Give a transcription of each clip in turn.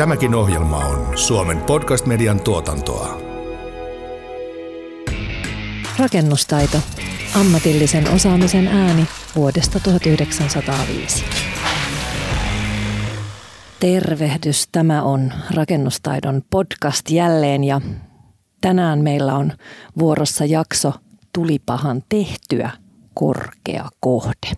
Tämäkin ohjelma on Suomen podcast-median tuotantoa. Rakennustaito. Ammatillisen osaamisen ääni vuodesta 1905. Tervehdys, tämä on Rakennustaidon podcast jälleen ja tänään meillä on vuorossa jakso Tulipahan tehtyä korkea kohde.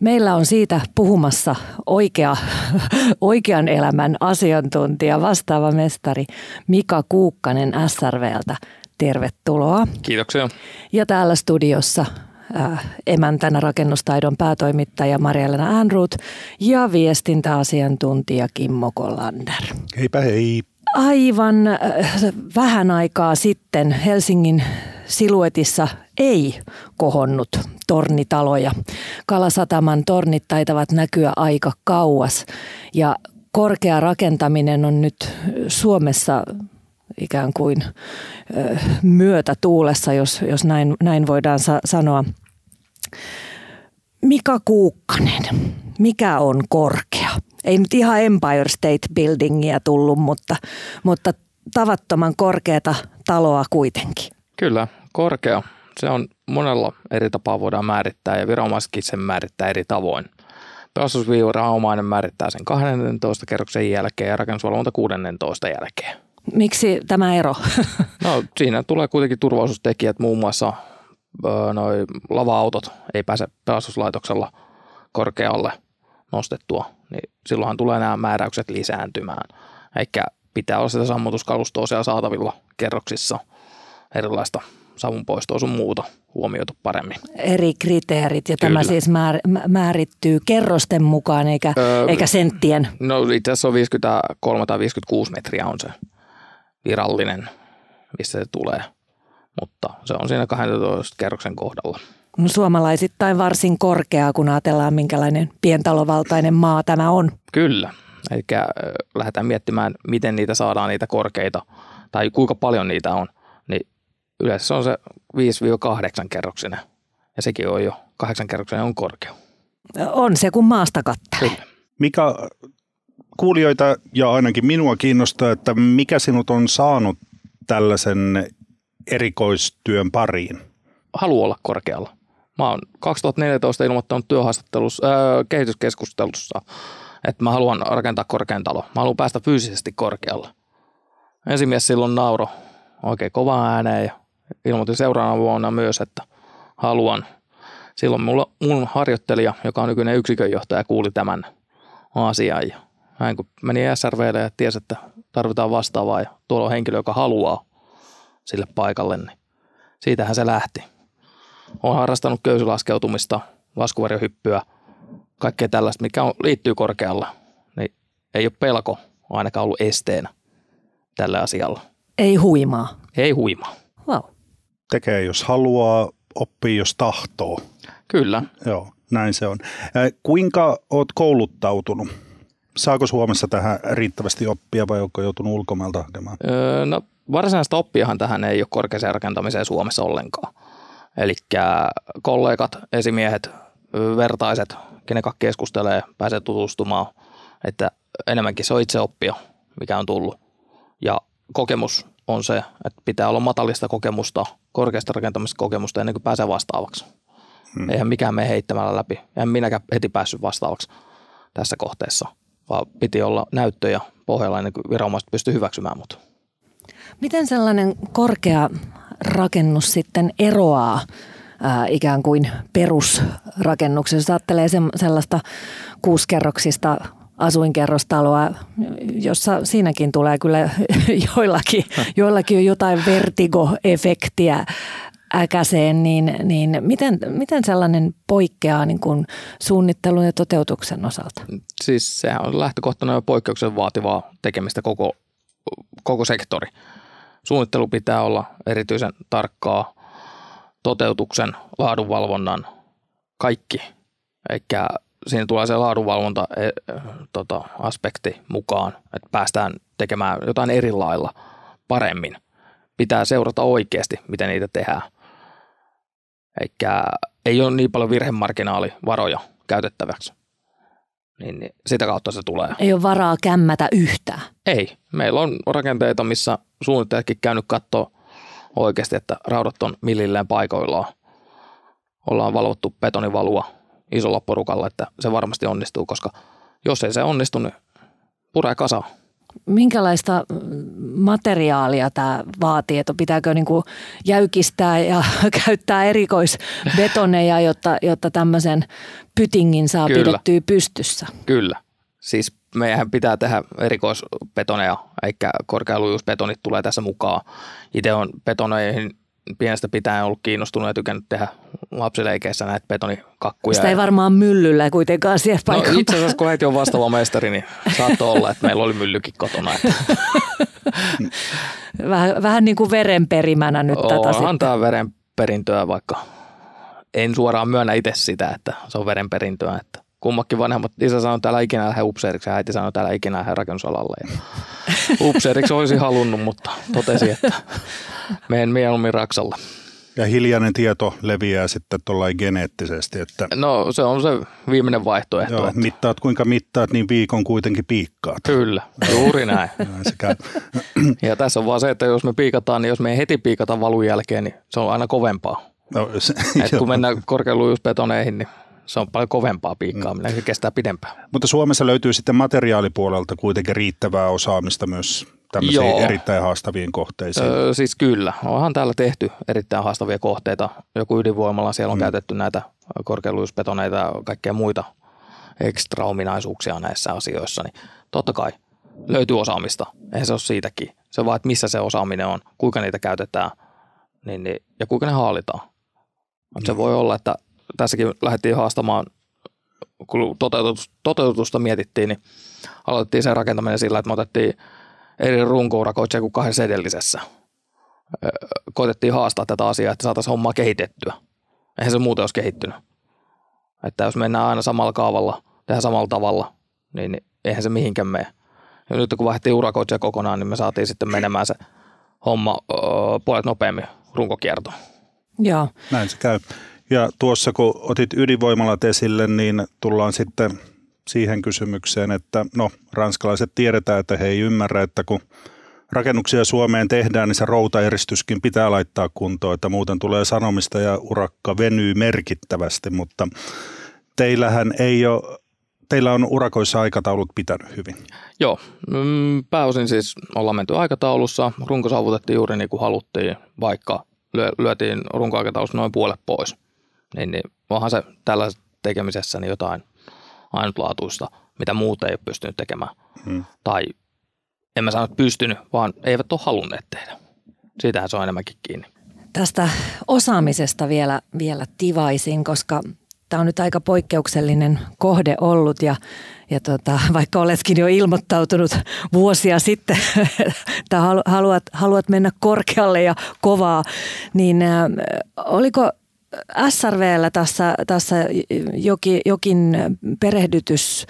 Meillä on siitä puhumassa oikea, oikean elämän asiantuntija, vastaava mestari Mika Kuukkanen SRVltä. Tervetuloa. Kiitoksia. Ja täällä studiossa äh, emäntänä rakennustaidon päätoimittaja Marjana Äänruut ja viestintäasiantuntija Kimmo Kollander. Heipä hei. Aivan äh, vähän aikaa sitten Helsingin siluetissa ei kohonnut tornitaloja. Kalasataman tornit taitavat näkyä aika kauas ja korkea rakentaminen on nyt Suomessa ikään kuin myötä tuulessa, jos, jos näin, näin voidaan sa- sanoa. Mika Kuukkanen, mikä on korkea? Ei nyt ihan Empire State Buildingia tullut, mutta, mutta tavattoman korkeata taloa kuitenkin. Kyllä, korkea. Se on monella eri tapaa voidaan määrittää ja viranomaisetkin sen määrittää eri tavoin. Pelastusviranomainen määrittää sen 12 kerroksen jälkeen ja rakennusvalvonta 16 jälkeen. Miksi tämä ero? No siinä tulee kuitenkin turvallisuustekijät, muun muassa noi lava-autot ei pääse pelastuslaitoksella korkealle nostettua, niin silloinhan tulee nämä määräykset lisääntymään. Eikä pitää olla sitä sammutuskalustoa siellä saatavilla kerroksissa, erilaista savunpoistoa sun muuta huomioitu paremmin. Eri kriteerit ja Kyllä. tämä siis määr, määrittyy kerrosten mukaan eikä, öö, eikä senttien. No itse asiassa on 53 tai 56 metriä on se virallinen, missä se tulee, mutta se on siinä 12 kerroksen kohdalla. No, suomalaisittain varsin korkeaa, kun ajatellaan minkälainen pientalovaltainen maa tämä on. Kyllä, eli lähdetään miettimään, miten niitä saadaan niitä korkeita tai kuinka paljon niitä on, niin yleensä se on se 5-8 kerroksinen ja sekin on jo 8 kerroksinen on korkea. On se, kun maasta kattelee. Kyllä. Mikä kuulijoita ja ainakin minua kiinnostaa, että mikä sinut on saanut tällaisen erikoistyön pariin? Haluan olla korkealla. Mä oon 2014 ilmoittanut työhaastattelussa, äh, kehityskeskustelussa, että mä haluan rakentaa korkean talo. Mä haluan päästä fyysisesti korkealle. Ensimies silloin nauro oikein kovaan ääneen ja ilmoitin seuraavana vuonna myös, että haluan. Silloin mulla, mun harjoittelija, joka on nykyinen yksikönjohtaja, kuuli tämän asian ja näin kun meni SRVlle ja tiesi, että tarvitaan vastaavaa ja tuolla on henkilö, joka haluaa sille paikalle, niin siitähän se lähti. Olen harrastanut köysilaskeutumista, laskuvarjohyppyä, kaikkea tällaista, mikä on, liittyy korkealla, niin ei ole pelko ainakaan ollut esteenä tällä asialla. Ei huimaa. Ei huimaa. Wow. Tekee jos haluaa, oppii jos tahtoo. Kyllä. Joo, näin se on. Äh, Kuinka oot kouluttautunut? Saako Suomessa tähän riittävästi oppia vai onko joutunut ulkomailta hakemaan? Öö, no, varsinaista oppiahan tähän ei ole korkeaseen rakentamiseen Suomessa ollenkaan. Eli kollegat, esimiehet, vertaiset, kenen kanssa keskustelee, pääsee tutustumaan, että enemmänkin se on itse oppia, mikä on tullut. Ja kokemus on se, että pitää olla matalista kokemusta, korkeasta rakentamista kokemusta ennen kuin pääsee vastaavaksi. Hmm. Eihän mikään mene heittämällä läpi. En minäkään heti päässyt vastaavaksi tässä kohteessa, vaan piti olla näyttöjä pohjalla ennen kuin viranomaiset pystyi hyväksymään mut. Miten sellainen korkea rakennus sitten eroaa ää, ikään kuin perusrakennuksessa? Jos ajattelee se, sellaista kuuskerroksista asuinkerrostaloa, jossa siinäkin tulee kyllä joillakin, joillakin on jotain vertigo-efektiä äkäseen, niin, niin miten, miten sellainen poikkeaa niin kuin suunnittelun ja toteutuksen osalta? Siis sehän on lähtökohtana jo poikkeuksen vaativaa tekemistä koko, koko sektori. Suunnittelu pitää olla erityisen tarkkaa, toteutuksen, laadunvalvonnan, kaikki. Eikä siinä tulee se laadunvalvonta e, tota, aspekti mukaan, että päästään tekemään jotain eri lailla paremmin. Pitää seurata oikeasti, miten niitä tehdään. Eikä ei ole niin paljon virhemarginaalivaroja käytettäväksi. Niin, niin sitä kautta se tulee. Ei ole varaa kämmätä yhtään. Ei. Meillä on rakenteita, missä suunnittelijatkin käynyt katsoa oikeasti, että raudat on millilleen paikoillaan. Ollaan valvottu betonivalua isolla porukalla, että se varmasti onnistuu, koska jos ei se onnistu, niin puree kasaan. Minkälaista mm, materiaalia tämä vaatii, että pitääkö niin kuin jäykistää ja käyttää erikoisbetoneja, jotta, jotta tämmöisen pytingin saa Kyllä. pidettyä pystyssä? Kyllä. Siis meidän pitää tehdä erikoisbetoneja, eikä korkealujuusbetonit tulee tässä mukaan. Itse on betoneihin pienestä pitäen ollut kiinnostunut ja tykännyt tehdä lapsileikeissä näitä betonikakkuja. Sitä ei varmaan myllyllä kuitenkaan siellä No paikan itse asiassa kun äiti on vastaava mestari, niin saattoi olla, että meillä oli myllykin kotona. Että Vähän, vähän niin kuin verenperimänä nyt tätä onhan sitten. tämä verenperintöä, vaikka en suoraan myönnä itse sitä, että se on verenperintöä. Että kummakin vanhemmat, isä sanoi, että täällä ikinä lähde upseeriksi ja äiti sanoi, että täällä ikinä lähde rakennusalalle. Ja upseeriksi olisi halunnut, mutta totesi, että menen mieluummin Raksalle. Ja hiljainen tieto leviää sitten tuollain geneettisesti, että No se on se viimeinen vaihtoehto. joo, että mittaat kuinka mittaat, niin viikon kuitenkin piikkaat. Kyllä, juuri näin. Ja tässä on vaan se, että jos me piikataan, niin jos me ei heti piikata valun jälkeen, niin se on aina kovempaa. No, se, Et kun mennään korkealujuusbetoneihin, niin se on paljon kovempaa piikkaaminen, se kestää pidempään. Mutta Suomessa löytyy sitten materiaalipuolelta kuitenkin riittävää osaamista myös tämmöisiin Joo. erittäin haastaviin kohteisiin. Öö, siis kyllä, onhan täällä tehty erittäin haastavia kohteita. Joku ydinvoimalla siellä on mm. käytetty näitä korkealujuusbetoneita ja kaikkea muita ekstra ominaisuuksia näissä asioissa, niin totta kai löytyy osaamista. Eihän se ole siitäkin. Se vaan, että missä se osaaminen on, kuinka niitä käytetään niin, niin, ja kuinka ne haalitaan. Mm. Se voi olla, että tässäkin lähdettiin haastamaan, kun toteutus, toteutusta mietittiin, niin aloitettiin sen rakentaminen sillä, että me otettiin eri runkourakoitsija kuin kahdessa edellisessä. Koitettiin haastaa tätä asiaa, että saataisiin hommaa kehitettyä. Eihän se muuten olisi kehittynyt. Että jos mennään aina samalla kaavalla, tehdään samalla tavalla, niin eihän se mihinkään mene. Ja nyt kun vaihdettiin urakoitsija kokonaan, niin me saatiin sitten menemään se homma öö, puolet nopeammin runkokiertoon. Joo. Näin se käy. Ja tuossa kun otit ydinvoimalat esille, niin tullaan sitten siihen kysymykseen, että no ranskalaiset tiedetään, että he ei ymmärrä, että kun rakennuksia Suomeen tehdään, niin se routaeristyskin pitää laittaa kuntoon, että muuten tulee sanomista ja urakka venyy merkittävästi, mutta teillähän ei ole, teillä on urakoissa aikataulut pitänyt hyvin. Joo, mm, pääosin siis ollaan menty aikataulussa. Runko saavutettiin juuri niin kuin haluttiin, vaikka lyö- lyötiin runkoaikataulussa noin puolet pois. Niin, niin onhan se tällä tekemisessä niin jotain ainutlaatuista, mitä muut ei ole pystynyt tekemään. Hmm. Tai en mä sano, että pystynyt, vaan eivät ole halunneet tehdä. Siitähän se on enemmänkin kiinni. Tästä osaamisesta vielä, vielä tivaisin, koska tämä on nyt aika poikkeuksellinen kohde ollut ja, ja tota, vaikka oletkin jo ilmoittautunut vuosia sitten, että halu- haluat, haluat mennä korkealle ja kovaa, niin äh, oliko SRVllä tässä, tässä jokin, jokin perehdytys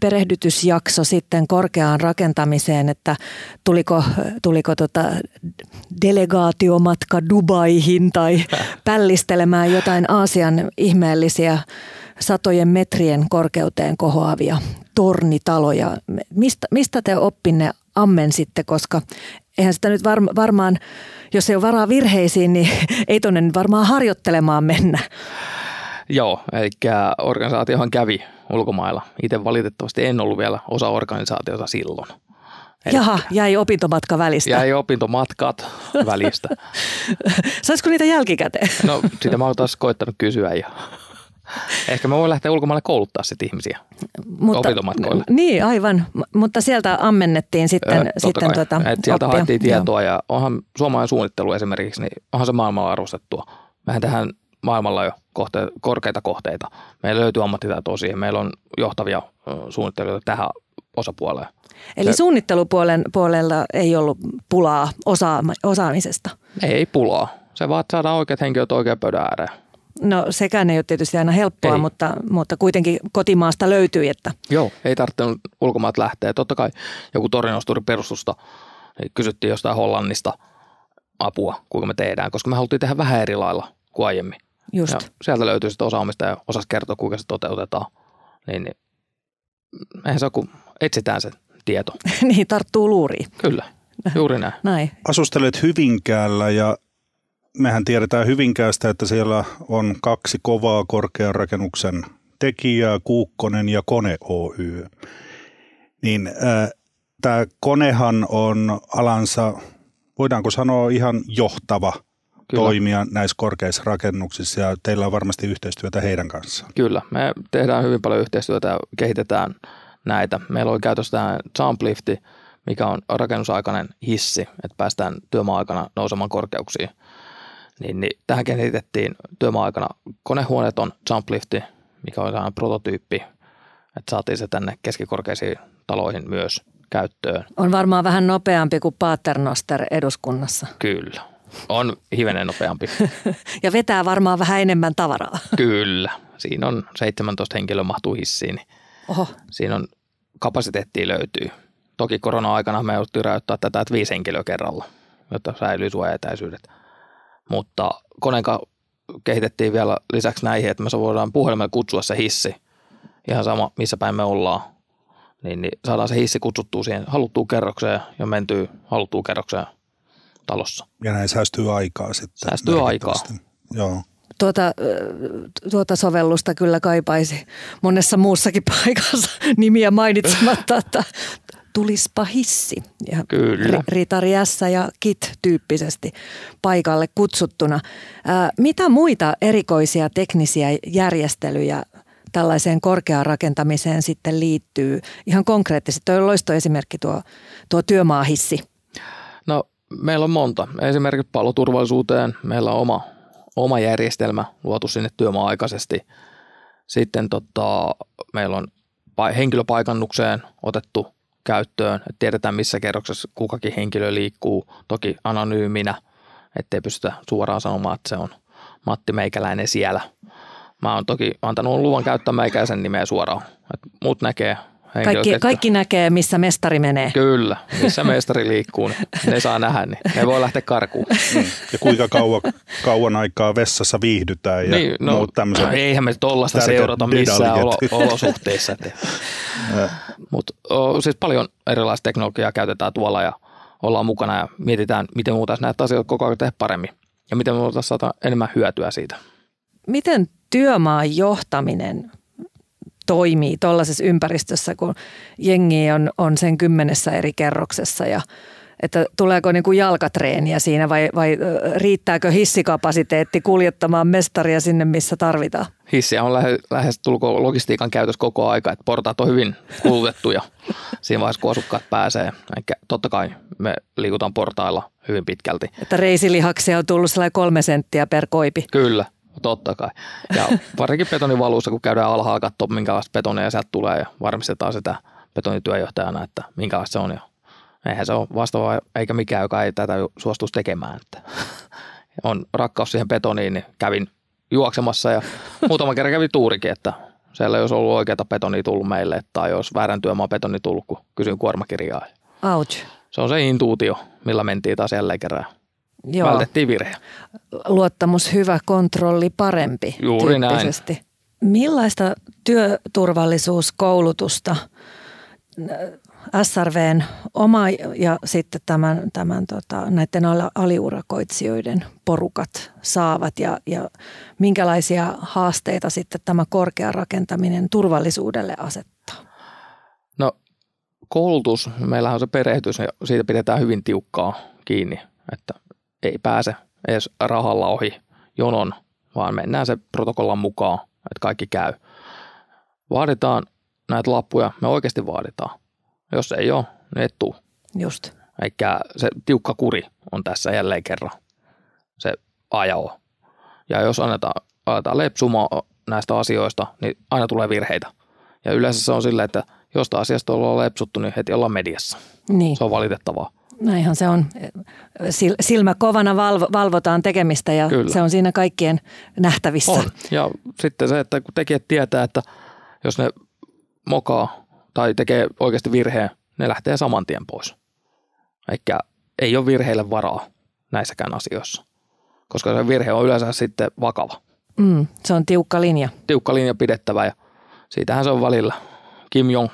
perehdytysjakso sitten korkeaan rakentamiseen, että tuliko, tuliko tota delegaatiomatka Dubaihin tai pällistelemään jotain Aasian ihmeellisiä satojen metrien korkeuteen kohoavia tornitaloja. Mistä, mistä te oppinne ammensitte, koska eihän sitä nyt varma, varmaan, jos ei ole varaa virheisiin, niin ei tuonne varmaan harjoittelemaan mennä. Joo, eli organisaatiohan kävi ulkomailla. Itse valitettavasti en ollut vielä osa organisaatiota silloin. Eli Jaha, jäi opintomatka välistä. Jäi opintomatkat välistä. Saisiko niitä jälkikäteen? No sitä mä oon taas koittanut kysyä ja ehkä mä voin lähteä ulkomaille kouluttaa sitten ihmisiä opintomatkoille. Niin, aivan. Mutta sieltä ammennettiin sitten, Ö, sitten kai. tota, Et sieltä oppia. haettiin Joo. tietoa ja onhan suomalainen suunnittelu esimerkiksi, niin onhan se maailmalla arvostettua. Mehän tehdään maailmalla jo kohte, korkeita kohteita. Meillä löytyy ammattitaitoa siihen. Meillä on johtavia suunnittelijoita tähän osapuoleen. Eli Se- suunnittelupuolen puolella ei ollut pulaa osa, osaamisesta. Ei, ei pulaa. Se vaan, että saadaan oikeat henkilöt oikean pöydän ääreen. No sekään ei ole tietysti aina helppoa, Ei. mutta, mutta kuitenkin kotimaasta löytyi, että Joo, ei tarvitse ulkomaat lähteä. Totta kai joku torinosturin perustusta niin kysyttiin jostain Hollannista apua, kuinka me tehdään, koska me haluttiin tehdä vähän eri lailla kuin aiemmin. just. Ja sieltä löytyy sitten osaamista ja osasi kertoa, kuinka se toteutetaan. Niin, niin eihän se ole, kun etsitään se tieto. niin, tarttuu luuriin. Kyllä, juuri näin. Näin. Asustelet Hyvinkäällä ja mehän tiedetään Hyvinkäästä, että siellä on kaksi kovaa korkean rakennuksen tekijää, Kuukkonen ja Kone Oy. Niin äh, tämä Konehan on alansa, voidaanko sanoa ihan johtava Kyllä. toimia näissä korkeissa rakennuksissa ja teillä on varmasti yhteistyötä heidän kanssaan. Kyllä, me tehdään hyvin paljon yhteistyötä ja kehitetään näitä. Meillä oli käytössä tämä jumplifti, mikä on rakennusaikainen hissi, että päästään työmaa-aikana nousemaan korkeuksiin. Niin, niin tähän kehitettiin työmaa-aikana konehuoneeton jumplifti, mikä on sellainen prototyyppi, että saatiin se tänne keskikorkeisiin taloihin myös käyttöön. On varmaan vähän nopeampi kuin Paternoster eduskunnassa. Kyllä, on hivenen nopeampi. ja vetää varmaan vähän enemmän tavaraa. Kyllä, siinä on 17 henkilöä mahtuu hissiin. Oho. Siinä on kapasiteettia löytyy. Toki korona-aikana me jouduttiin rajoittaa tätä, että viisi henkilöä kerralla, jotta säilyy suojaetäisyydet. Mutta koneen kehitettiin vielä lisäksi näihin, että me voidaan puhelimella kutsua se hissi, ihan sama missä päin me ollaan, niin, niin saadaan se hissi kutsuttua siihen haluttuun kerrokseen ja mentyy haluttuun kerrokseen talossa. Ja näin säästyy aikaa sitten. Säästyy aikaa. Joo. Tuota, tuota sovellusta kyllä kaipaisi monessa muussakin paikassa nimiä mainitsematta, että tulispa hissi. Ja Kyllä. Ritari S ja KIT tyyppisesti paikalle kutsuttuna. Ää, mitä muita erikoisia teknisiä järjestelyjä tällaiseen korkeaan rakentamiseen sitten liittyy? Ihan konkreettisesti, tuo on loistoesimerkki tuo, tuo työmaahissi. No meillä on monta. Esimerkiksi paloturvallisuuteen meillä on oma, oma järjestelmä luotu sinne työmaa-aikaisesti. Sitten tota, meillä on henkilöpaikannukseen otettu käyttöön, että tiedetään missä kerroksessa kukakin henkilö liikkuu, toki anonyyminä, ettei pystytä suoraan sanomaan, että se on Matti Meikäläinen siellä. Mä oon toki antanut luvan käyttää Meikäläisen nimeä suoraan, että muut näkee kaikki, kaikki näkee, missä mestari menee. Kyllä, missä mestari liikkuu, niin ne saa nähdä, niin ne voi lähteä karkuun. Mm. Ja kuinka kauan, kauan aikaa vessassa viihdytään ja niin, no, muut tämmöiset. Eihän me tollasta seurata missään olo, olosuhteissa. Mutta siis paljon erilaista teknologiaa käytetään tuolla ja ollaan mukana ja mietitään, miten muuta näitä asioita koko ajan tehdä paremmin ja miten me voitaisiin saada enemmän hyötyä siitä. Miten työmaan johtaminen toimii tuollaisessa ympäristössä, kun jengi on, on sen kymmenessä eri kerroksessa ja että tuleeko niin kuin jalkatreeniä siinä vai, vai riittääkö hissikapasiteetti kuljettamaan mestaria sinne, missä tarvitaan? Hissiä on lähes, lähes tulko logistiikan käytös koko aika, että portaat on hyvin kulutettuja siinä vaiheessa, kun asukkaat pääsee. Eikä, totta kai me liikutaan portailla hyvin pitkälti. Että reisilihaksia on tullut sellainen kolme senttiä per koipi. Kyllä, Totta kai. Ja varsinkin betonivaluussa, kun käydään alhaalla katsoa, minkälaista betonia sieltä tulee ja varmistetaan sitä betonityöjohtajana, että minkälaista se on. Ja eihän se ole vastaava eikä mikään, joka ei tätä suostuisi tekemään. Että on rakkaus siihen betoniin, niin kävin juoksemassa ja muutama kerran kävin tuurikin, että siellä jos ollut oikeata betonia tullut meille tai jos väärän työmaa betoni tullut, kun kysyin kuormakirjaa. Ouch. Se on se intuutio, millä mentiin taas jälleen kerran. Joo. Vältettiin virhe. Luottamus hyvä, kontrolli parempi Juuri näin. Millaista työturvallisuuskoulutusta SRVn oma ja sitten tämän, tämän tota, näiden aliurakoitsijoiden porukat saavat ja, ja minkälaisia haasteita sitten tämä korkea rakentaminen turvallisuudelle asettaa? No koulutus, meillähän on se perehdytys ja siitä pidetään hyvin tiukkaa kiinni, että ei pääse edes rahalla ohi jonon, vaan mennään se protokollan mukaan, että kaikki käy. Vaaditaan näitä lappuja, me oikeasti vaaditaan. Jos ei ole, niin et tuu. Just. Eikä se tiukka kuri on tässä jälleen kerran se ajo. Ja jos annetaan, aletaan lepsumaan näistä asioista, niin aina tulee virheitä. Ja yleensä se on silleen, että jostain asiasta ollaan lepsuttu, niin heti ollaan mediassa. Niin. Se on valitettavaa. Näinhän se on. Silmä kovana valvo, valvotaan tekemistä ja Kyllä. se on siinä kaikkien nähtävissä. On. Ja sitten se, että kun tekijät tietää, että jos ne mokaa tai tekee oikeasti virheen, ne lähtee saman tien pois. Eikä ei ole virheille varaa näissäkään asioissa, koska se virhe on yleensä sitten vakava. Mm, se on tiukka linja. Tiukka linja pidettävä ja siitähän se on välillä Kim Jong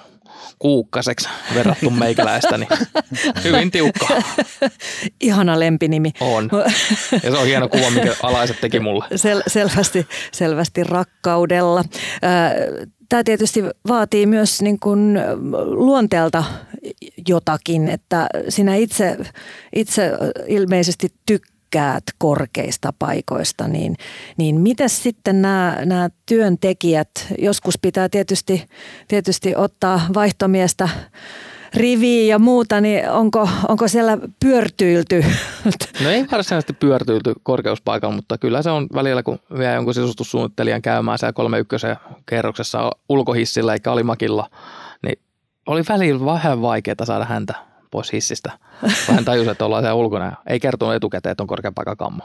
kuukkaseksi verrattu meikäläistä, niin hyvin tiukka Ihana lempinimi. on. Ja se on hieno kuva, mikä alaiset teki mulle. Sel- selvästi, selvästi rakkaudella. Tämä tietysti vaatii myös niin kuin luonteelta jotakin, että sinä itse, itse ilmeisesti tykkäät korkeista paikoista, niin, niin miten sitten nämä, nämä työntekijät, joskus pitää tietysti, tietysti ottaa vaihtomiestä riviin ja muuta, niin onko, onko siellä pyörtyilty? No ei varsinaisesti pyörtyilty korkeuspaikalla, mutta kyllä se on välillä, kun vie jonkun sisustussuunnittelijan käymään siellä 31 kerroksessa ulkohissillä eikä alimakilla, niin oli välillä vähän vaikeaa saada häntä pois hissistä. Kun hän tajusi, että ollaan siellä ulkona. Ei kertonut etukäteen, että on korkean paikan kammo.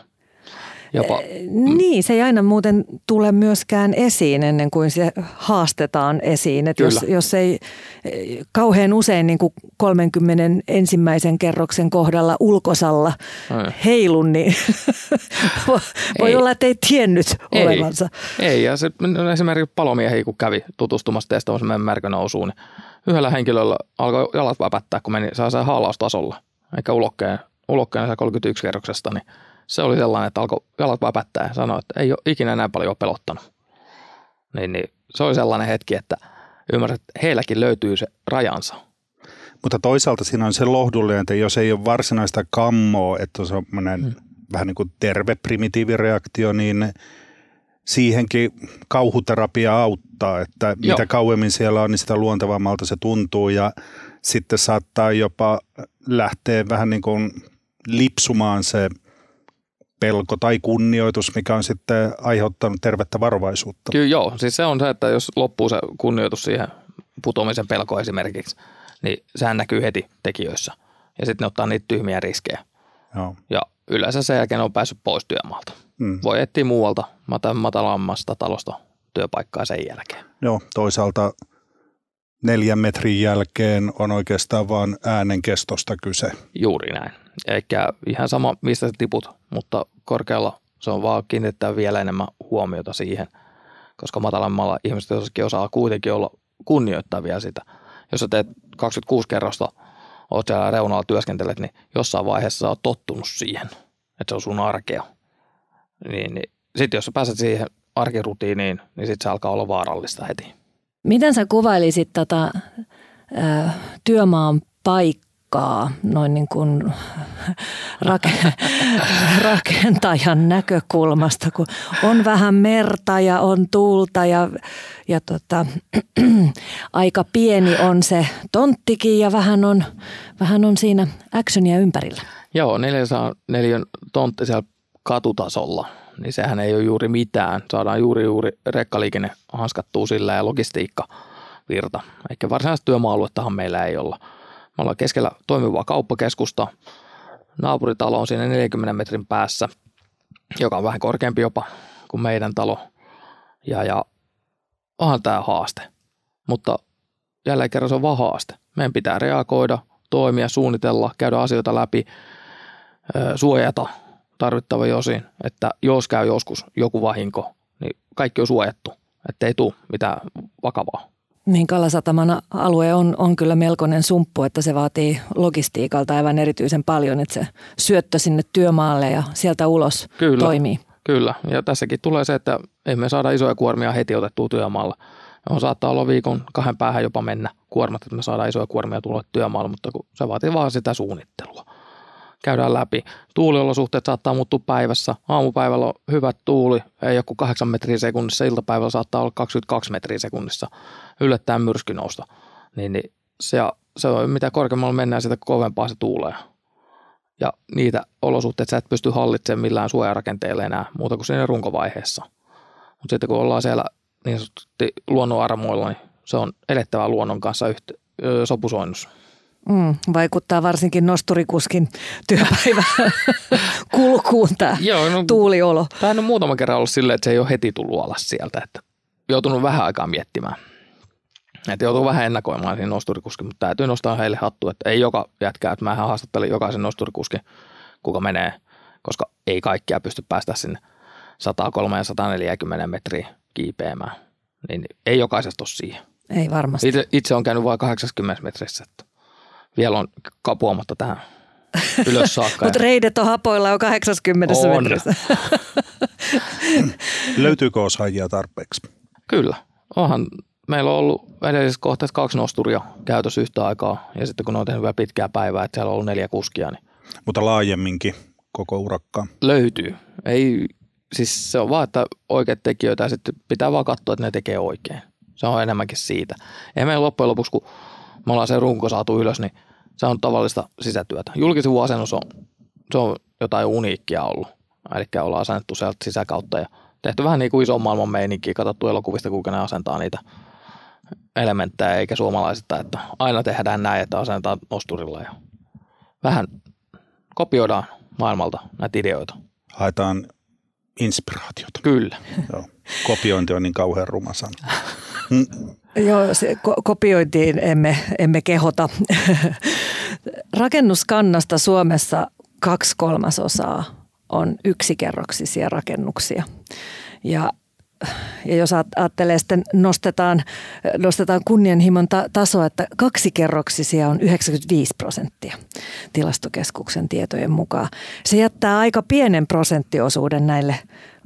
Jopa, Niin, se ei aina muuten tule myöskään esiin ennen kuin se haastetaan esiin. Että jos, jos ei eh, kauhean usein niin kuin 30 ensimmäisen kerroksen kohdalla ulkosalla Ei. heilu, niin voi- Ei. olla, että ei tiennyt Ei. olevansa. Ei, ja se, no esimerkiksi palomiehiä, kun kävi tutustumassa testaamassa meidän märkönousuun, niin yhdellä henkilöllä alkoi jalat väpättää, kun meni saa sen haalaustasolla, eikä ulokkeen, ulokkeen 31 kerroksesta, niin se oli sellainen, että alkoi jalat väpättää ja sanoi, että ei ole ikinä näin paljon pelottanut. Niin, niin se oli sellainen hetki, että ymmärrät, että heilläkin löytyy se rajansa. Mutta toisaalta siinä on se lohdullinen, että jos ei ole varsinaista kammoa, että on semmoinen mm. vähän niin kuin terve primitiivireaktio, niin siihenkin kauhuterapia auttaa, että Joo. mitä kauemmin siellä on, niin sitä luontevammalta se tuntuu ja sitten saattaa jopa lähteä vähän niin kuin lipsumaan se pelko tai kunnioitus, mikä on sitten aiheuttanut tervettä varovaisuutta. Kyllä joo, siis se on se, että jos loppuu se kunnioitus siihen putoamisen pelko esimerkiksi, niin sehän näkyy heti tekijöissä. Ja sitten ne ottaa niitä tyhmiä riskejä. Joo. Ja yleensä sen jälkeen on päässyt pois työmaalta. Mm. Voi etsiä muualta mata- matalammasta talosta työpaikkaa sen jälkeen. Joo, toisaalta neljän metrin jälkeen on oikeastaan vain äänen kestosta kyse. Juuri näin. Eikä ihan sama, mistä sä tiput, mutta korkealla se on vaan kiinnittää vielä enemmän huomiota siihen, koska matalammalla ihmiset jossakin osaa kuitenkin olla kunnioittavia sitä. Jos sä teet 26 kerrosta, oot siellä reunalla työskentelet, niin jossain vaiheessa sä oot tottunut siihen, että se on sun arkea. Niin, niin sitten jos sä pääset siihen arkirutiiniin, niin sitten se alkaa olla vaarallista heti. Miten sä kuvailisit tätä ö, työmaan paikkaa noin niin kuin rake- rakentajan näkökulmasta, kun on vähän merta ja on tuulta ja, ja tota, aika pieni on se tonttikin ja vähän on, vähän on siinä actionia ympärillä. Joo, 400 neliön tontti siellä katutasolla, niin sehän ei ole juuri mitään. Saadaan juuri juuri rekkaliikenne hanskattua sillä ja logistiikka virta. Eikä varsinaista työmaa-aluettahan meillä ei olla. Me ollaan keskellä toimivaa kauppakeskusta. Naapuritalo on siinä 40 metrin päässä, joka on vähän korkeampi jopa kuin meidän talo. Ja, ja onhan tämä haaste. Mutta jälleen kerran se on vaan haaste. Meidän pitää reagoida, toimia, suunnitella, käydä asioita läpi, suojata tarvittavia osin, että jos käy joskus joku vahinko, niin kaikki on suojattu, ettei tule mitään vakavaa. Niin Kalasataman alue on, on kyllä melkoinen sumppu, että se vaatii logistiikalta aivan erityisen paljon, että se syöttö sinne työmaalle ja sieltä ulos Kyllä. toimii. Kyllä, ja tässäkin tulee se, että emme saada isoja kuormia heti otettua työmaalla. On saattaa olla viikon kahden päähän jopa mennä kuormat, että me saadaan isoja kuormia tulla työmaalle, mutta kun se vaatii vaan sitä suunnittelua. Käydään läpi. Tuuliolosuhteet saattaa muuttua päivässä. Aamupäivällä on hyvät tuuli, ei joku 8 metriä sekunnissa. Iltapäivällä saattaa olla 22 metriä sekunnissa. Yllättäen myrsky nousta. Niin, niin se, se on, mitä korkeammalla mennään, sitä kovempaa se tuulee. Ja niitä olosuhteita sä et pysty hallitsemaan millään suojarakenteella enää muuta kuin siinä runkovaiheessa. Mutta sitten kun ollaan siellä niin sanotusti luonnon armoilla, niin se on elettävä luonnon kanssa yhtä, ö, sopusoinnus. Mm, vaikuttaa varsinkin nosturikuskin työpäivä kulkuun tämä Joo, no, tuuliolo. Tämä on muutama kerran ollut silleen, että se ei ole heti tullut alas sieltä, että joutunut vähän aikaa miettimään. Että joutuu vähän ennakoimaan siinä nosturikuskin, mutta täytyy nostaa heille hattu, että ei joka jätkää, että mä haastattelin jokaisen nosturikuskin, kuka menee, koska ei kaikkia pysty päästä sinne 103 ja 140 metriä kiipeämään. Niin ei jokaisesta ole siihen. Ei varmasti. Itse, itse on käynyt vain 80 metrissä, että vielä on kapuamatta tähän ylös saakka. Mutta reidet on hapoilla jo 80 On. metrissä. Löytyykö osaajia tarpeeksi? Kyllä. Onhan meillä on ollut edellisessä kohteessa kaksi nosturia käytössä yhtä aikaa. Ja sitten kun ne on tehnyt vielä pitkää päivää, että siellä on ollut neljä kuskia, niin Mutta laajemminkin koko urakkaan. löytyy. Ei, siis se on vaan, että oikeat tekijöitä ja sitten pitää vaan katsoa, että ne tekee oikein. Se on enemmänkin siitä. Ei meillä loppujen lopuksi, kun me ollaan se runko saatu ylös, niin se on tavallista sisätyötä. Julkisivun asennus on, se on jotain uniikkia ollut. Eli ollaan asennettu sieltä sisäkautta ja tehty vähän niin kuin ison maailman meininkiä, katsottu elokuvista, kuinka ne asentaa niitä elementtejä, eikä suomalaisista, että aina tehdään näin, että asennetaan nosturilla ja vähän kopioidaan maailmalta näitä ideoita. Haetaan inspiraatiota. Kyllä. Joo. Kopiointi on niin kauhean ruma sana. Joo, se ko- kopiointiin emme, emme kehota. Rakennuskannasta Suomessa kaksi kolmasosaa on yksikerroksisia rakennuksia. Ja, ja jos ajattelee sitten nostetaan, nostetaan kunnianhimon ta- tasoa, että kaksikerroksisia on 95 prosenttia tilastokeskuksen tietojen mukaan. Se jättää aika pienen prosenttiosuuden näille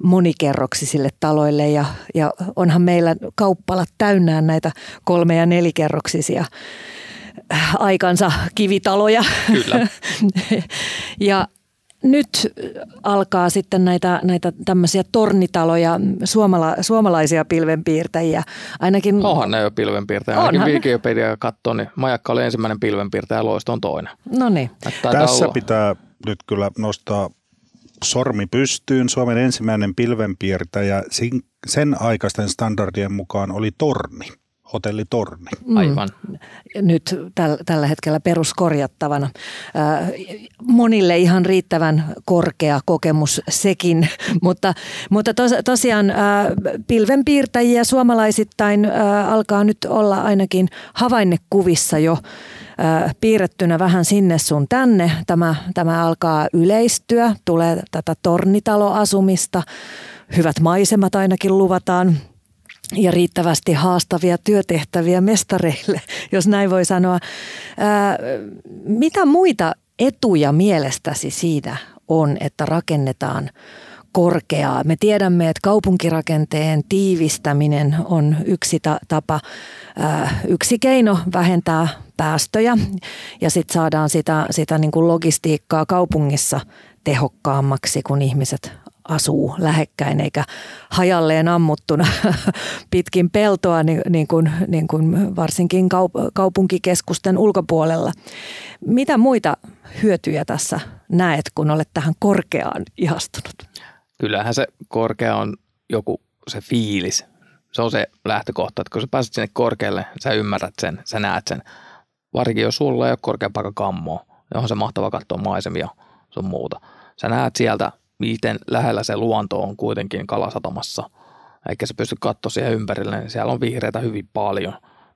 monikerroksisille taloille ja, ja onhan meillä kauppalat täynnään näitä kolme- ja nelikerroksisia äh, aikansa kivitaloja. Kyllä. ja nyt alkaa sitten näitä, näitä tämmöisiä tornitaloja, suomala, suomalaisia pilvenpiirtäjiä. Ainakin Onhan ne jo pilvenpiirtäjä. Ainakin. Wikipedia katsoo, niin Majakka oli ensimmäinen pilvenpiirtäjä ja Loisto on toinen. No niin. Tässä olla. pitää nyt kyllä nostaa sormi pystyyn. Suomen ensimmäinen pilvenpiirtäjä sen aikaisten standardien mukaan oli Torni, hotelli Torni. Aivan. nyt täl, tällä hetkellä peruskorjattavana. Ää, monille ihan riittävän korkea kokemus sekin, mutta, mutta tos, tosiaan ää, pilvenpiirtäjiä suomalaisittain ää, alkaa nyt olla ainakin havainnekuvissa jo piirrettynä vähän sinne sun tänne. Tämä, tämä alkaa yleistyä, tulee tätä tornitaloasumista, hyvät maisemat ainakin luvataan ja riittävästi haastavia työtehtäviä mestareille, jos näin voi sanoa. Ää, mitä muita etuja mielestäsi siitä on, että rakennetaan korkeaa? Me tiedämme, että kaupunkirakenteen tiivistäminen on yksi ta- tapa, ää, yksi keino vähentää päästöjä ja sitten saadaan sitä, sitä niin kuin logistiikkaa kaupungissa tehokkaammaksi, kun ihmiset asuu lähekkäin eikä hajalleen ammuttuna pitkin peltoa niin, niin, kuin, niin kuin varsinkin kaup- kaupunkikeskusten ulkopuolella. Mitä muita hyötyjä tässä näet, kun olet tähän korkeaan ihastunut? Kyllähän se korkea on joku se fiilis. Se on se lähtökohta, että kun sä pääset sinne korkealle, sä ymmärrät sen, sä näet sen. Varsinkin jos sulla ei ole korkean paikan kammoa, niin on se mahtava katsoa maisemia sun muuta. Sä näet sieltä, miten lähellä se luonto on kuitenkin kalasatamassa. Eikä se pysty katsoa siihen ympärille, niin siellä on vihreitä hyvin paljon.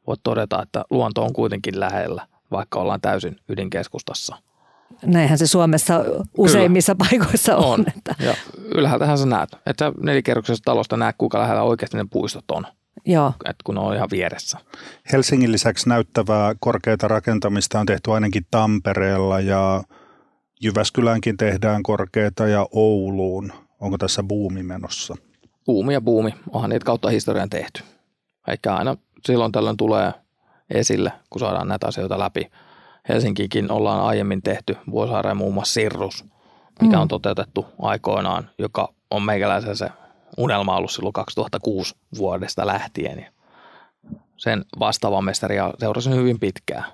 Voit todeta, että luonto on kuitenkin lähellä, vaikka ollaan täysin ydinkeskustassa. Näinhän se Suomessa useimmissa Kyllä. paikoissa on. On. Että, Ja ylhäältähän sä näet. Että sä nelikerroksisesta talosta näet, kuinka lähellä oikeasti ne puistot on. joo. Että kun ne on ihan vieressä. Helsingin lisäksi näyttävää korkeata rakentamista on tehty ainakin Tampereella ja Jyväskyläänkin tehdään korkeata ja Ouluun. Onko tässä buumi menossa? Buumi ja buumi, onhan niitä kautta historian tehty. Eikä aina silloin tällöin tulee esille, kun saadaan näitä asioita läpi. Helsinkiinkin ollaan aiemmin tehty, Vuosaareen muun muassa Sirrus, mikä on toteutettu aikoinaan, joka on meikäläisen se unelma ollut silloin 2006 vuodesta lähtien. Ja sen vastaavan mestaria seurasin hyvin pitkään.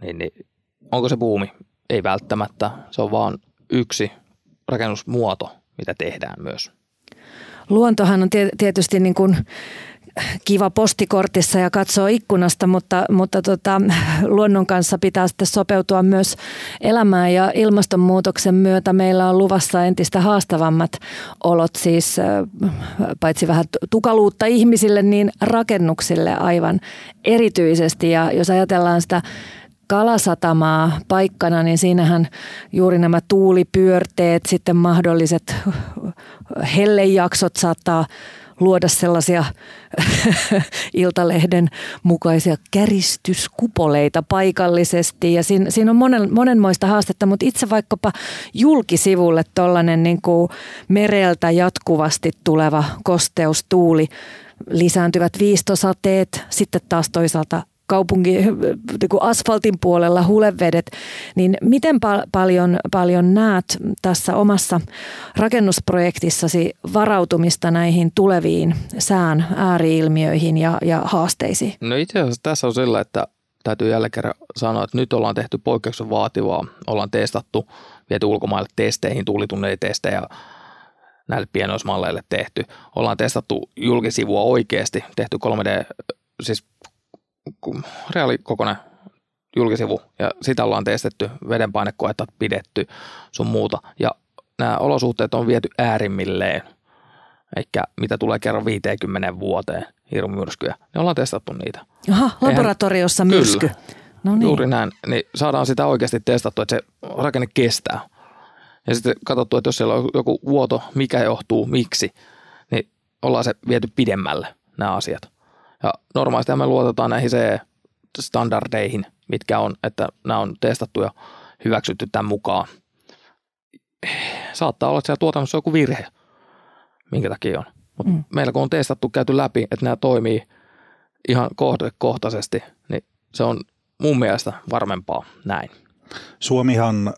Niin, niin, onko se buumi? Ei välttämättä. Se on vaan yksi rakennusmuoto, mitä tehdään myös. Luontohan on tie- tietysti niin kuin kiva postikortissa ja katsoo ikkunasta, mutta, mutta tota, luonnon kanssa pitää sitten sopeutua myös elämään ja ilmastonmuutoksen myötä meillä on luvassa entistä haastavammat olot, siis paitsi vähän tukaluutta ihmisille, niin rakennuksille aivan erityisesti ja jos ajatellaan sitä kalasatamaa paikkana, niin siinähän juuri nämä tuulipyörteet, sitten mahdolliset hellejaksot saattaa luoda sellaisia iltalehden mukaisia käristyskupoleita paikallisesti. Ja siinä, siinä on monen, monenmoista haastetta, mutta itse vaikkapa julkisivulle tuollainen niin mereltä jatkuvasti tuleva kosteustuuli, lisääntyvät viistosateet, sitten taas toisaalta kaupunki, niin asfaltin puolella hulevedet, niin miten pal- paljon, paljon näet tässä omassa rakennusprojektissasi varautumista näihin tuleviin sään ääriilmiöihin ja, ja haasteisiin? No itse asiassa tässä on sillä, että täytyy jälleen kerran sanoa, että nyt ollaan tehty poikkeuksen vaativaa, ollaan testattu, viety ulkomaille testeihin, testejä näille pienoismalleille tehty. Ollaan testattu julkisivua oikeasti, tehty 3D, siis reaalikokoinen julkisivu ja sitä ollaan testetty, vedenpainekoetta pidetty sun muuta ja nämä olosuhteet on viety äärimmilleen, eikä mitä tulee kerran 50 vuoteen hirmumyrskyjä, niin ollaan testattu niitä. Aha, laboratoriossa Eihän, myrsky. Kyllä, no niin. juuri näin, niin saadaan sitä oikeasti testattu, että se rakenne kestää. Ja sitten katsottu, että jos siellä on joku vuoto, mikä johtuu, miksi, niin ollaan se viety pidemmälle nämä asiat. Ja normaalisti me luotetaan näihin se standardeihin, mitkä on, että nämä on testattu ja hyväksytty tämän mukaan. Saattaa olla, että siellä tuotannossa on joku virhe, minkä takia on. Mutta mm. meillä kun on testattu, käyty läpi, että nämä toimii ihan kohtaisesti, niin se on mun mielestä varmempaa näin. Suomihan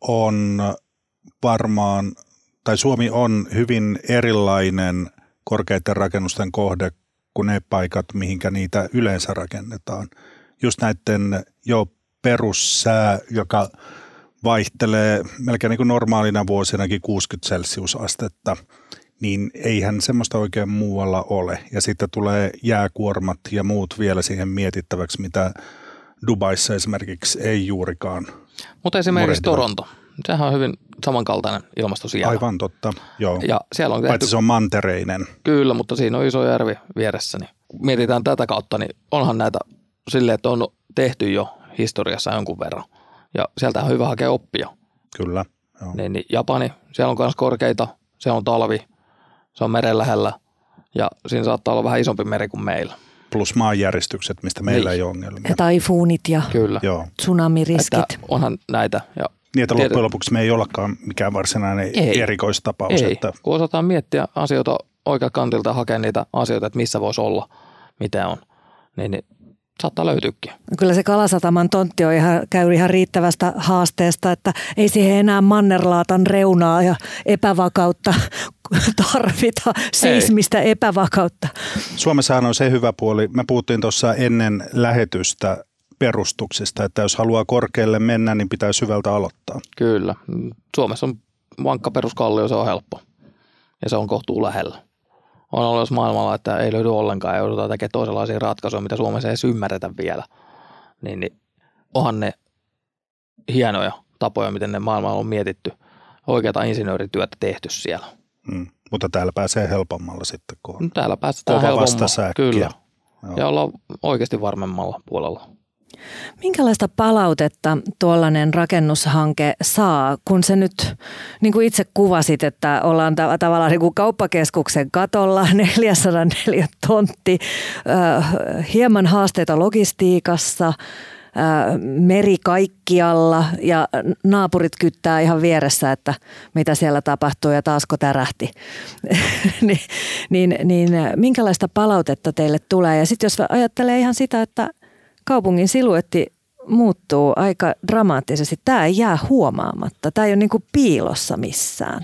on varmaan, tai Suomi on hyvin erilainen korkeiden rakennusten kohde kuin ne paikat, mihinkä niitä yleensä rakennetaan. Just näiden jo perussää, joka vaihtelee melkein niin kuin normaalina vuosinakin 60 celsiusastetta, niin eihän semmoista oikein muualla ole. Ja sitten tulee jääkuormat ja muut vielä siihen mietittäväksi, mitä Dubaissa esimerkiksi ei juurikaan. Mutta esimerkiksi murehdiva. Toronto, sehän on hyvin samankaltainen ilmasto siellä. Aivan totta, joo. Ja siellä on tehty, Paitsi se on mantereinen. Kyllä, mutta siinä on iso järvi vieressä. Niin mietitään tätä kautta, niin onhan näitä silleen, että on tehty jo historiassa jonkun verran. Ja sieltä on hyvä hakea oppia. Kyllä. Joo. Niin, niin Japani, siellä on myös korkeita, se on talvi, se on meren lähellä ja siinä saattaa olla vähän isompi meri kuin meillä. Plus maanjäristykset, mistä meillä niin. ei ole ongelmia. Ja taifuunit ja Kyllä. tsunamiriskit. Että onhan näitä ja niin, että loppujen lopuksi me ei ollakaan mikään varsinainen ei. erikoistapaus. Ei, että... kun osataan miettiä asioita oikealta kantilta ja hakea niitä asioita, että missä voisi olla, mitä on, niin, niin saattaa löytyäkin. No kyllä se Kalasataman tontti on ihan, käy ihan riittävästä haasteesta, että ei siihen enää mannerlaatan reunaa ja epävakautta tarvita, seismistä ei. epävakautta. Suomessahan on se hyvä puoli, me puhuttiin tuossa ennen lähetystä perustuksista, että jos haluaa korkealle mennä, niin pitää syvältä aloittaa. Kyllä. Suomessa on vankka peruskallio, se on helppo ja se on kohtuu lähellä. On ollut maailmalla, että ei löydy ollenkaan ja joudutaan tekemään toisenlaisia ratkaisuja, mitä Suomessa ei ymmärretä vielä. Niin, niin onhan ne hienoja tapoja, miten ne maailmalla on mietitty. Oikeata insinöörityötä tehty siellä. Mm, mutta täällä pääsee helpommalla sitten, kun on Täällä päästään helpommalla, kyllä. Joo. Ja ollaan oikeasti varmemmalla puolella. Minkälaista palautetta tuollainen rakennushanke saa, kun se nyt, niin kuin itse kuvasit, että ollaan ta- tavallaan niin kuin kauppakeskuksen katolla, 404 tontti, äh, hieman haasteita logistiikassa, äh, meri kaikkialla ja naapurit kyttää ihan vieressä, että mitä siellä tapahtuu ja taasko tärähti. niin, niin, niin minkälaista palautetta teille tulee? Ja sitten jos ajattelee ihan sitä, että kaupungin siluetti muuttuu aika dramaattisesti. Tämä ei jää huomaamatta. Tämä ei ole niin piilossa missään.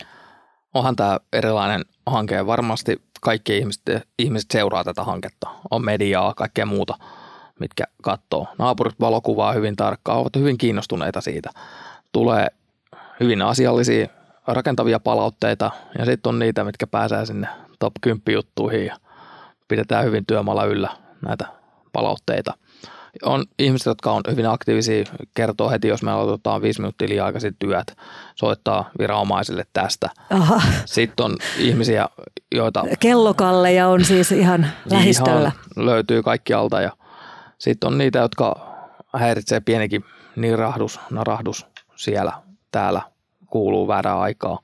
Onhan tämä erilainen hanke varmasti kaikki ihmiset, ihmiset seuraa tätä hanketta. On mediaa, kaikkea muuta, mitkä katsoo. Naapurit valokuvaa hyvin tarkkaan, ovat hyvin kiinnostuneita siitä. Tulee hyvin asiallisia, rakentavia palautteita ja sitten on niitä, mitkä pääsee sinne top 10 juttuihin ja pidetään hyvin työmaalla yllä näitä palautteita – on ihmiset, jotka on hyvin aktiivisia, kertoo heti, jos me aloitetaan viisi minuuttia liian aikaisin työt, soittaa viranomaisille tästä. Aha. Sitten on ihmisiä, joita... Kellokalleja on siis ihan lähistöllä. Ihan löytyy kaikkialta ja sitten on niitä, jotka häiritsee pienikin nirahdus, narahdus siellä, täällä, kuuluu väärää aikaa.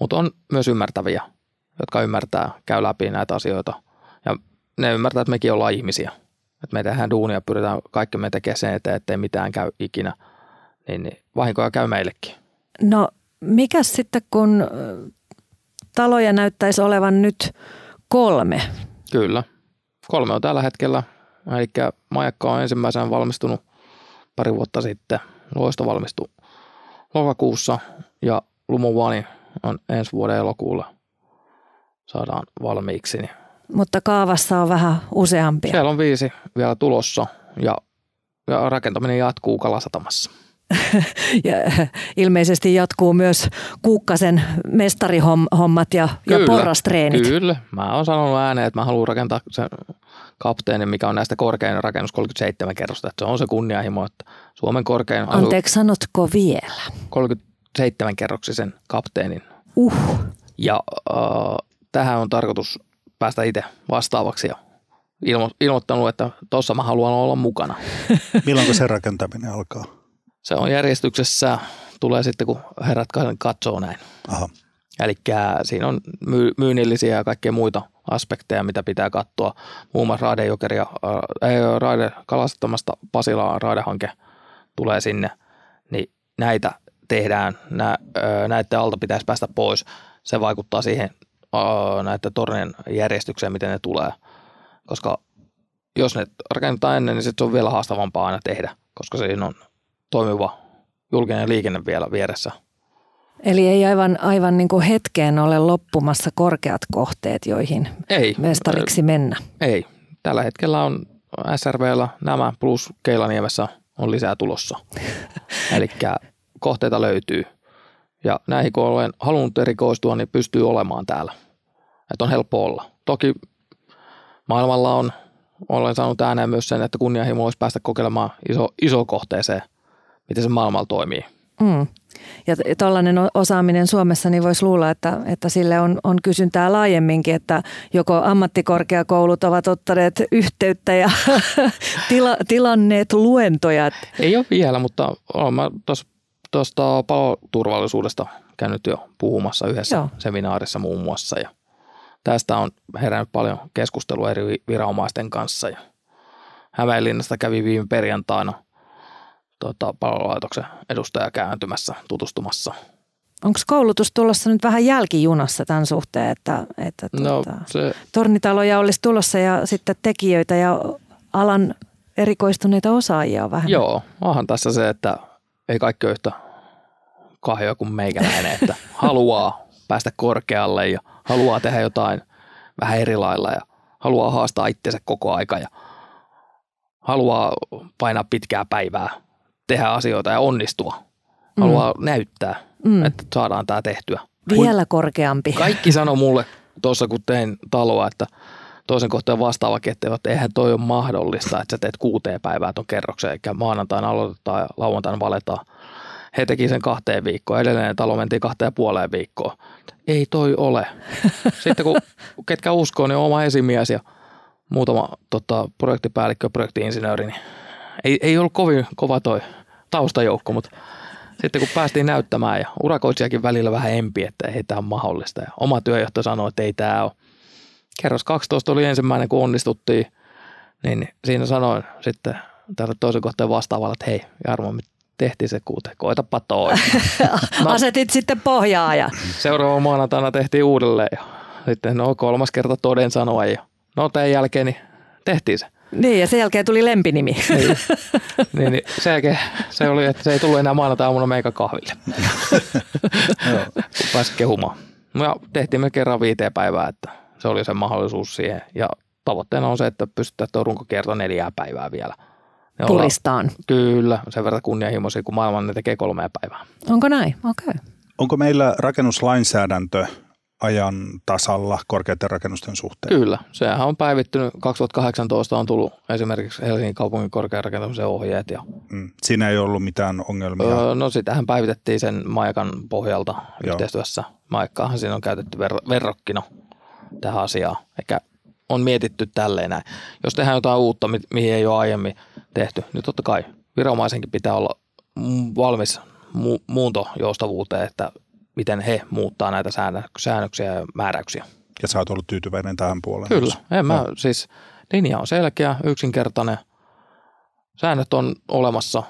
Mutta on myös ymmärtäviä, jotka ymmärtää, käy läpi näitä asioita. Ja ne ymmärtää, että mekin ollaan ihmisiä. Että me tehdään duunia, pyritään kaikki me tekemään sen eteen, ettei mitään käy ikinä. Niin, niin vahinkoja käy meillekin. No mikä sitten, kun taloja näyttäisi olevan nyt kolme? Kyllä. Kolme on tällä hetkellä. Eli majakka on ensimmäisenä valmistunut pari vuotta sitten. Loisto valmistui lokakuussa ja Lumuvani on ensi vuoden elokuulla saadaan valmiiksi. Niin Mutta kaavassa on vähän useampia. Siellä on viisi vielä tulossa ja, ja rakentaminen jatkuu Kalasatamassa. ja ilmeisesti jatkuu myös Kuukkasen mestarihommat ja, kyllä, ja porrastreenit. Kyllä, mä oon sanonut ääneen, että mä haluan rakentaa sen kapteenin, mikä on näistä korkein rakennus 37 kerrosta. Että se on se kunnianhimo, että Suomen korkein... Anteeksi, sanotko vielä? 37 kerroksisen kapteenin. Uh. Ja äh, tähän on tarkoitus päästä itse vastaavaksi ja ilmo- ilmoittanut, että tuossa mä haluan olla mukana. Milloin se rakentaminen alkaa? Se on järjestyksessä, tulee sitten kun herrat katsoo näin. Aha. Eli siinä on myy- myynnillisiä ja kaikkia muita aspekteja, mitä pitää katsoa. Muun muassa Raidejokeria, äh, Raide kalastamasta Pasilaan raidehanke tulee sinne, niin näitä tehdään, nä, äh, näiden alta pitäisi päästä pois. Se vaikuttaa siihen äh, näiden tornien järjestykseen, miten ne tulee. Koska jos ne rakennetaan ennen, niin se on vielä haastavampaa aina tehdä, koska siinä on toimiva julkinen liikenne vielä vieressä. Eli ei aivan, aivan niin kuin hetkeen ole loppumassa korkeat kohteet, joihin ei, mestariksi mennä. Ei. Tällä hetkellä on SRVllä nämä plus Keilaniemessä on lisää tulossa. Eli kohteita löytyy. Ja näihin kun olen halunnut erikoistua, niin pystyy olemaan täällä. Että on helppo olla. Toki maailmalla on, olen saanut ääneen myös sen, että kunnianhimo olisi päästä kokeilemaan iso, iso kohteeseen – miten se maailmalla toimii. Mm. Ja tällainen osaaminen Suomessa, niin voisi luulla, että, että sille on, on kysyntää laajemminkin, että joko ammattikorkeakoulut ovat ottaneet yhteyttä ja tila, tilanneet luentoja. Ei ole vielä, mutta olen tuosta paloturvallisuudesta käynyt jo puhumassa yhdessä Joo. seminaarissa muun muassa. Ja tästä on herännyt paljon keskustelua eri viranomaisten kanssa. Ja Hämeenlinnasta kävi viime perjantaina – tuota, palolaitoksen edustaja kääntymässä tutustumassa. Onko koulutus tulossa nyt vähän jälkijunassa tämän suhteen, että, että no, tuota, se... tornitaloja olisi tulossa ja sitten tekijöitä ja alan erikoistuneita osaajia on vähän? Joo, onhan tässä se, että ei kaikki ole yhtä kahjoa kuin meikäläinen, että haluaa päästä korkealle ja haluaa tehdä jotain vähän eri lailla ja haluaa haastaa itsensä koko aika ja haluaa painaa pitkää päivää tehdä asioita ja onnistua. Haluaa mm. näyttää, mm. että saadaan tämä tehtyä. Vielä korkeampi. Kaikki sanoi mulle tuossa, kun tein taloa, että toisen kohteen vastaava että eihän toi ole mahdollista, että sä teet kuuteen päivää tuon kerroksen, eikä maanantaina aloitetaan ja lauantaina valetaan. He teki sen kahteen viikkoon, edellinen talo mentiin kahteen ja puoleen viikkoon. Ei toi ole. Sitten kun ketkä uskoo, niin on oma esimies ja muutama tota, projektipäällikkö, projektiinsinööri, niin ei, ei ollut kovin kova toi taustajoukko, mutta sitten kun päästiin näyttämään ja urakoitsijakin välillä vähän empi, että ei tämä ole mahdollista. Ja oma työjohtaja sanoi, että ei tämä ole. Kerros 12 oli ensimmäinen, kun onnistuttiin, niin siinä sanoin sitten tälle toisen kohteen vastaavalle, että hei Jarmo, me tehtiin se kuute, koitapa toi. No, Asetit sitten pohjaa ja... Seuraava maanantaina tehtiin uudelleen ja sitten no kolmas kerta toden sanoa ja no tämän jälkeen niin tehtiin se. Niin, ja sen jälkeen tuli lempinimi. Niin, niin, niin sen jälkeen se oli, että se ei tullut enää maanantai-aamuna meikä kahville, pääsi kehumaan. No ja tehtiin me kerran viiteen päivää, että se oli se mahdollisuus siihen. Ja tavoitteena on se, että pystytään tuo runkokierto neljää päivää vielä. Ne Turistaan. Olla, kyllä, sen verran kunnianhimoisia, kun maailman ne tekee kolmea päivää. Onko näin? Okei. Okay. Onko meillä rakennuslainsäädäntö ajan tasalla korkeiden rakennusten suhteen. Kyllä, sehän on päivittynyt. 2018 on tullut esimerkiksi Helsingin kaupungin korkean rakentamisen ohjeet. Ja, mm. Siinä ei ollut mitään ongelmia? Öö, no sitähän päivitettiin sen Maikan pohjalta Joo. yhteistyössä. Maikkaahan siinä on käytetty ver- verrokkina tähän asiaan. Eikä on mietitty tälleen näin. Jos tehdään jotain uutta, mi- mihin ei ole aiemmin tehty, niin totta kai viranomaisenkin pitää olla valmis mu- muuntojoustavuuteen, että miten he muuttaa näitä säännöksiä ja määräyksiä. ja sä oot ollut tyytyväinen tähän puoleen. Kyllä, en mä, siis linja on selkeä, yksinkertainen, säännöt on olemassa,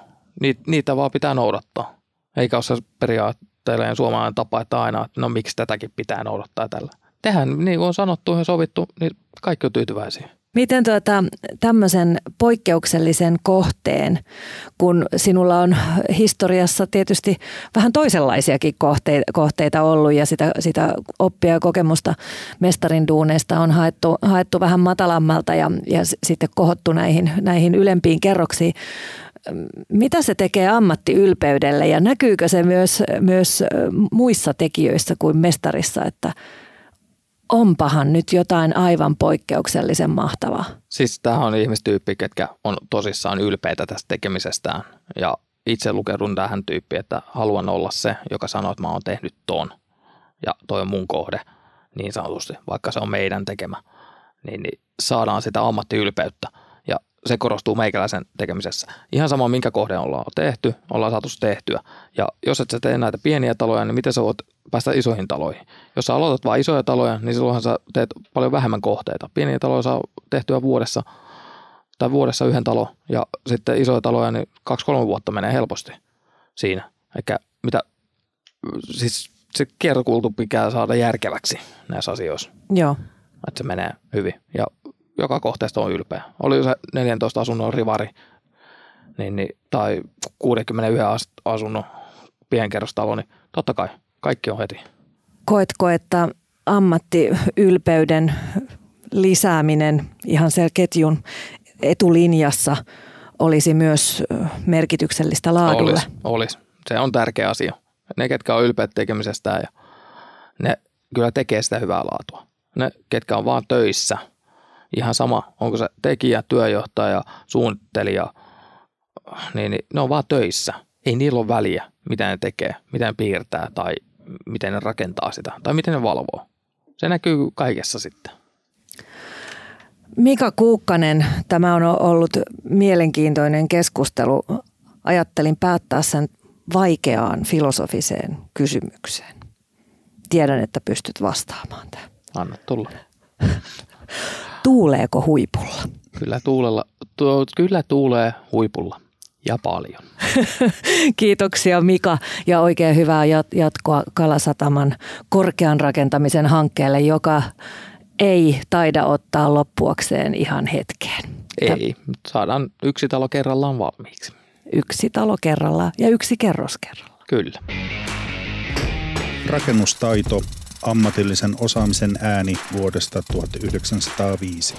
niitä vaan pitää noudattaa. Eikä ole se periaatteelleen suomalainen tapa, että aina, että no miksi tätäkin pitää noudattaa tällä. Tehän, niin kuin on sanottu ja sovittu, niin kaikki on tyytyväisiä. Miten tuota, tämmöisen poikkeuksellisen kohteen, kun sinulla on historiassa tietysti vähän toisenlaisiakin kohteita, kohteita ollut ja sitä, sitä oppia ja kokemusta mestarin duuneista on haettu, haettu vähän matalammalta ja, ja sitten kohottu näihin, näihin ylempiin kerroksiin. Mitä se tekee ammattiylpeydelle ja näkyykö se myös, myös muissa tekijöissä kuin mestarissa, että – onpahan nyt jotain aivan poikkeuksellisen mahtavaa. Siis tämä on ihmistyyppi, ketkä on tosissaan ylpeitä tästä tekemisestään. Ja itse lukeudun tähän tyyppiin, että haluan olla se, joka sanoo, että mä oon tehnyt ton. Ja toi on mun kohde, niin sanotusti, vaikka se on meidän tekemä. Niin, niin saadaan sitä ammattiylpeyttä. Se korostuu meikäläisen tekemisessä. Ihan sama, minkä kohde ollaan tehty, ollaan saatu tehtyä. Ja jos et sä tee näitä pieniä taloja, niin miten sä voit päästä isoihin taloihin. Jos sä aloitat vain isoja taloja, niin silloinhan sä teet paljon vähemmän kohteita. Pieniä taloja saa tehtyä vuodessa tai vuodessa yhden talon ja sitten isoja taloja, niin kaksi-kolme vuotta menee helposti siinä. Eikä mitä, siis se kiertokultu pitää saada järkeväksi näissä asioissa. Joo. Että se menee hyvin ja joka kohteesta on ylpeä. Oli se 14 asunnon rivari niin, niin, tai 61 asunnon pienkerrostalo, niin totta kai kaikki on heti. Koetko, että ammattiylpeyden lisääminen ihan siellä ketjun etulinjassa olisi myös merkityksellistä laadulle? Olisi, olisi. Se on tärkeä asia. Ne, ketkä on ylpeät tekemisestä ja ne kyllä tekee sitä hyvää laatua. Ne, ketkä on vaan töissä, ihan sama, onko se tekijä, työjohtaja, suunnittelija, niin, niin ne on vaan töissä. Ei niillä ole väliä, mitä ne tekee, mitä ne piirtää tai miten ne rakentaa sitä tai miten ne valvoo. Se näkyy kaikessa sitten. Mika Kuukkanen, tämä on ollut mielenkiintoinen keskustelu. Ajattelin päättää sen vaikeaan filosofiseen kysymykseen. Tiedän, että pystyt vastaamaan tähän. Anna tulla. Tuuleeko huipulla? Kyllä, tuulella, tu, kyllä tuulee huipulla ja paljon. Kiitoksia Mika ja oikein hyvää jatkoa Kalasataman korkean rakentamisen hankkeelle, joka ei taida ottaa loppuakseen ihan hetkeen. Ei, saadaan yksi talo kerrallaan valmiiksi. Yksi talo kerrallaan ja yksi kerros kerrallaan. Kyllä. Rakennustaito, ammatillisen osaamisen ääni vuodesta 1905.